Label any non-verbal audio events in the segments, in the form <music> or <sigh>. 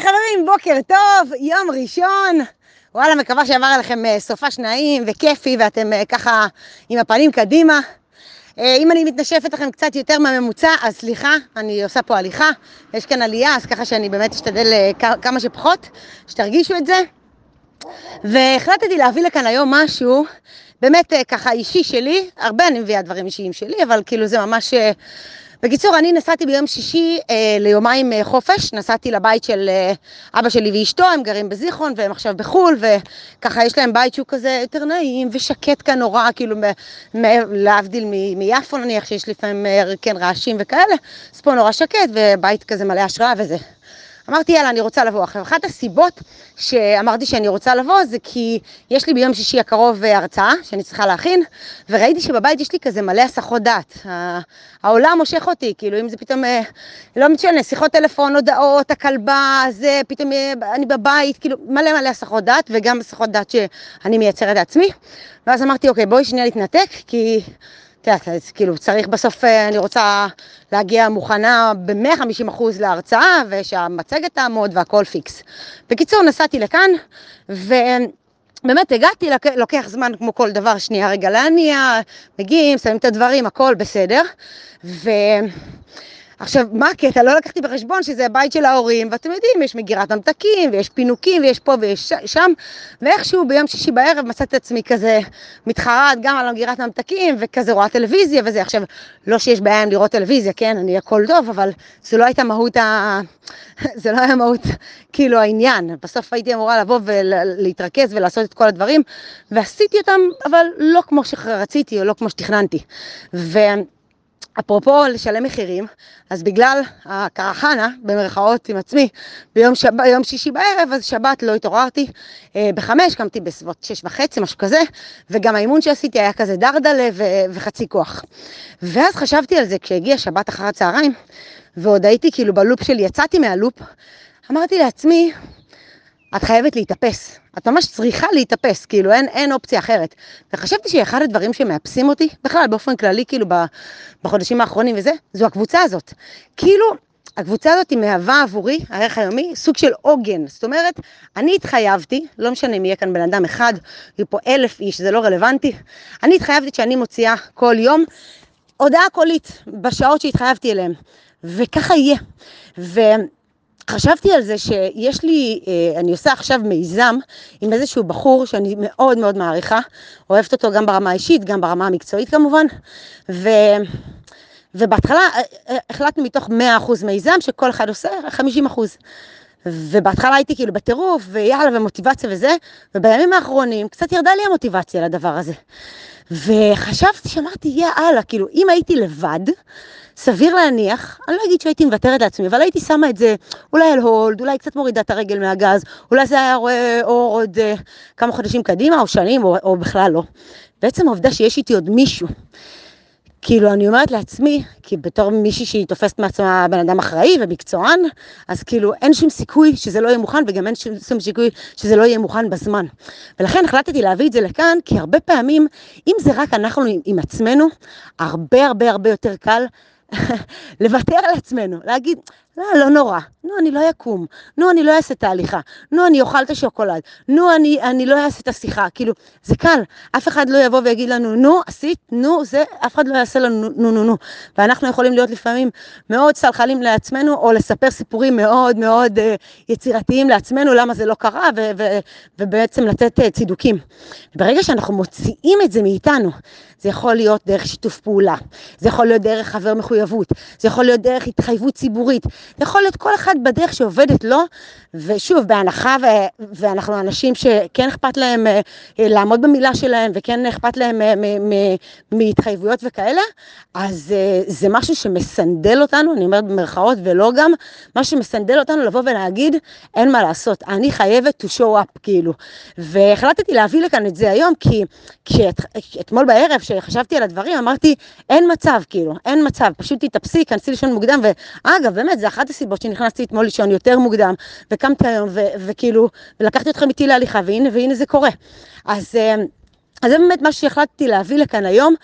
היי חברים, בוקר טוב, יום ראשון. וואלה, מקווה שעבר עליכם אה, סופש נעים וכיפי ואתם אה, ככה עם הפנים קדימה. אה, אם אני מתנשפת לכם קצת יותר מהממוצע, אז סליחה, אני עושה פה הליכה. יש כאן עלייה, אז ככה שאני באמת אשתדל כמה שפחות, שתרגישו את זה. והחלטתי להביא לכאן היום משהו באמת ככה אישי שלי, הרבה אני מביאה דברים אישיים שלי, אבל כאילו זה ממש בקיצור, אני נסעתי ביום שישי אה, ליומיים אה, חופש, נסעתי לבית של אה, אבא שלי ואשתו, הם גרים בזיכרון והם עכשיו בחו"ל, וככה יש להם בית שהוא כזה יותר נעים ושקט כאן נורא, כאילו להבדיל מיפו נניח, שיש לפעמים אה, כן רעשים וכאלה, אז פה נורא שקט ובית כזה מלא השראה וזה. אמרתי, יאללה, אני רוצה לבוא. עכשיו, אחת הסיבות שאמרתי שאני רוצה לבוא זה כי יש לי ביום שישי הקרוב אה, הרצאה שאני צריכה להכין, וראיתי שבבית יש לי כזה מלא הסחות דעת. העולם מושך אותי, כאילו, אם זה פתאום, אה, לא משנה, שיחות טלפון, הודעות, הכלבה, זה, פתאום אה, אני בבית, כאילו, מלא מלא הסחות דעת, וגם הסחות דעת שאני מייצרת לעצמי. ואז אמרתי, אוקיי, בואי שנייה להתנתק, כי... את יודעת, כאילו צריך בסוף, אה, אני רוצה להגיע מוכנה ב-150% להרצאה, ושהמצגת תעמוד והכל פיקס. בקיצור, נסעתי לכאן, ובאמת הגעתי, לוקח זמן כמו כל דבר, שנייה רגע להניע, מגיעים, שמים את הדברים, הכל בסדר. ו... עכשיו, מה הקטע? לא לקחתי בחשבון שזה הבית של ההורים, ואתם יודעים, יש מגירת ממתקים, ויש פינוקים, ויש פה ויש שם, ואיכשהו ביום שישי בערב מצאתי את עצמי כזה מתחרט גם על מגירת ממתקים, וכזה רואה טלוויזיה וזה. עכשיו, לא שיש בעיה עם לראות טלוויזיה, כן, אני הכל טוב, אבל זו לא הייתה מהות ה... <laughs> זה לא היה מהות, כאילו, העניין. בסוף הייתי אמורה לבוא ולהתרכז ולעשות את כל הדברים, ועשיתי אותם, אבל לא כמו שרציתי, או לא כמו שתכננתי. ו... אפרופו לשלם מחירים, אז בגלל הקרחנה, במרכאות עם עצמי, ביום, שב, ביום שישי בערב, אז שבת לא התעוררתי אה, בחמש, קמתי בסביבות שש וחצי, משהו כזה, וגם האימון שעשיתי היה כזה דרדלה ו, וחצי כוח. ואז חשבתי על זה כשהגיע שבת אחר הצהריים, ועוד הייתי כאילו בלופ שלי, יצאתי מהלופ, אמרתי לעצמי, את חייבת להתאפס. את ממש צריכה להתאפס, כאילו אין, אין אופציה אחרת. וחשבתי שאחד הדברים שמאפסים אותי, בכלל באופן כללי, כאילו בחודשים האחרונים וזה, זו הקבוצה הזאת. כאילו, הקבוצה הזאת היא מהווה עבורי, הערך היומי, סוג של עוגן. זאת אומרת, אני התחייבתי, לא משנה אם יהיה כאן בן אדם אחד, יהיו פה אלף איש, זה לא רלוונטי, אני התחייבתי שאני מוציאה כל יום הודעה קולית בשעות שהתחייבתי אליהן. וככה יהיה. ו... חשבתי על זה שיש לי, אה, אני עושה עכשיו מיזם עם איזשהו בחור שאני מאוד מאוד מעריכה, אוהבת אותו גם ברמה האישית, גם ברמה המקצועית כמובן, ו... ובהתחלה אה, אה, החלטנו מתוך 100% מיזם שכל אחד עושה 50%. ובהתחלה הייתי כאילו בטירוף, ויאללה, ומוטיבציה וזה, ובימים האחרונים קצת ירדה לי המוטיבציה לדבר הזה. וחשבתי, שאמרתי, יאללה, כאילו, אם הייתי לבד, סביר להניח, אני לא אגיד שהייתי מוותרת לעצמי, אבל הייתי שמה את זה אולי על הולד, אולי קצת מורידה את הרגל מהגז, אולי זה היה רואה אור עוד uh, כמה חודשים קדימה, או שנים, או, או בכלל לא. בעצם העובדה שיש איתי עוד מישהו, כאילו, אני אומרת לעצמי, כי בתור מישהי שהיא תופסת מעצמה בן אדם אחראי ומקצוען, אז כאילו אין שום סיכוי שזה לא יהיה מוכן, וגם אין שום, שום סיכוי שזה לא יהיה מוכן בזמן. ולכן החלטתי להביא את זה לכאן, כי הרבה פעמים, אם זה רק אנחנו עם, עם עצמנו, הרבה הרבה הרבה יותר קל <laughs> לוותר על עצמנו, להגיד, לא, לא נורא, נו, אני לא אקום, נו, אני לא אעשה את ההליכה, נו, אני אוכל את השוקולד, נו, אני, אני לא אעשה את השיחה, כאילו, זה קל, אף אחד לא יבוא ויגיד לנו, נו, עשית, נו, זה, אף אחד לא יעשה לנו נו, נו, נו, ואנחנו יכולים להיות לפעמים מאוד סלחלים לעצמנו, או לספר סיפורים מאוד מאוד uh, יצירתיים לעצמנו, למה זה לא קרה, ו- ו- ובעצם לתת uh, צידוקים. ברגע שאנחנו מוציאים את זה מאיתנו, זה יכול להיות דרך שיתוף פעולה, זה יכול להיות דרך חבר מחויבות, זה יכול להיות דרך התחייבות ציבורית, זה יכול להיות כל אחד בדרך שעובדת לו, ושוב, בהנחה ו- ואנחנו אנשים שכן אכפת להם uh, לעמוד במילה שלהם, וכן אכפת להם מהתחייבויות וכאלה, אז uh, זה משהו שמסנדל אותנו, אני אומרת במרכאות ולא גם, מה שמסנדל אותנו לבוא ולהגיד, אין מה לעשות, אני חייבת to show up, כאילו. והחלטתי להביא לכאן את זה היום, כי כשאתמול בערב, כשחשבתי על הדברים, אמרתי, אין מצב, כאילו, אין מצב, פשוט תתאפסי, כנסי לישון מוקדם, ואגב, באמת, זה אחת הסיבות שנכנסתי אתמול לישון יותר מוקדם, וקמתי היום, וכאילו, ולקחתי אתכם איתי להליכה, והנה, והנה זה קורה. אז... אז זה באמת מה שהחלטתי להביא לכאן היום,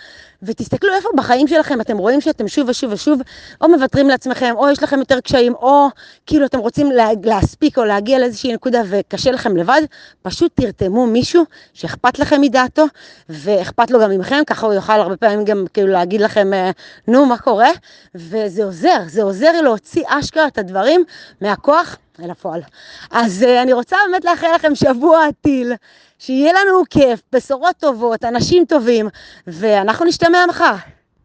ותסתכלו איפה בחיים שלכם אתם רואים שאתם שוב ושוב ושוב או מוותרים לעצמכם, או יש לכם יותר קשיים, או כאילו אתם רוצים לה, להספיק או להגיע לאיזושהי נקודה וקשה לכם לבד, פשוט תרתמו מישהו שאכפת לכם מדעתו, ואכפת לו גם ממכם, ככה הוא יוכל הרבה פעמים גם כאילו להגיד לכם, אה, נו, מה קורה? וזה עוזר, זה עוזר להוציא אשכרה את הדברים מהכוח אל הפועל. אז uh, אני רוצה באמת לאחל לכם שבוע עטיל, שיהיה לנו כיף, בשורות טובות, אנשים טובים, ואנחנו נשתמע מחר.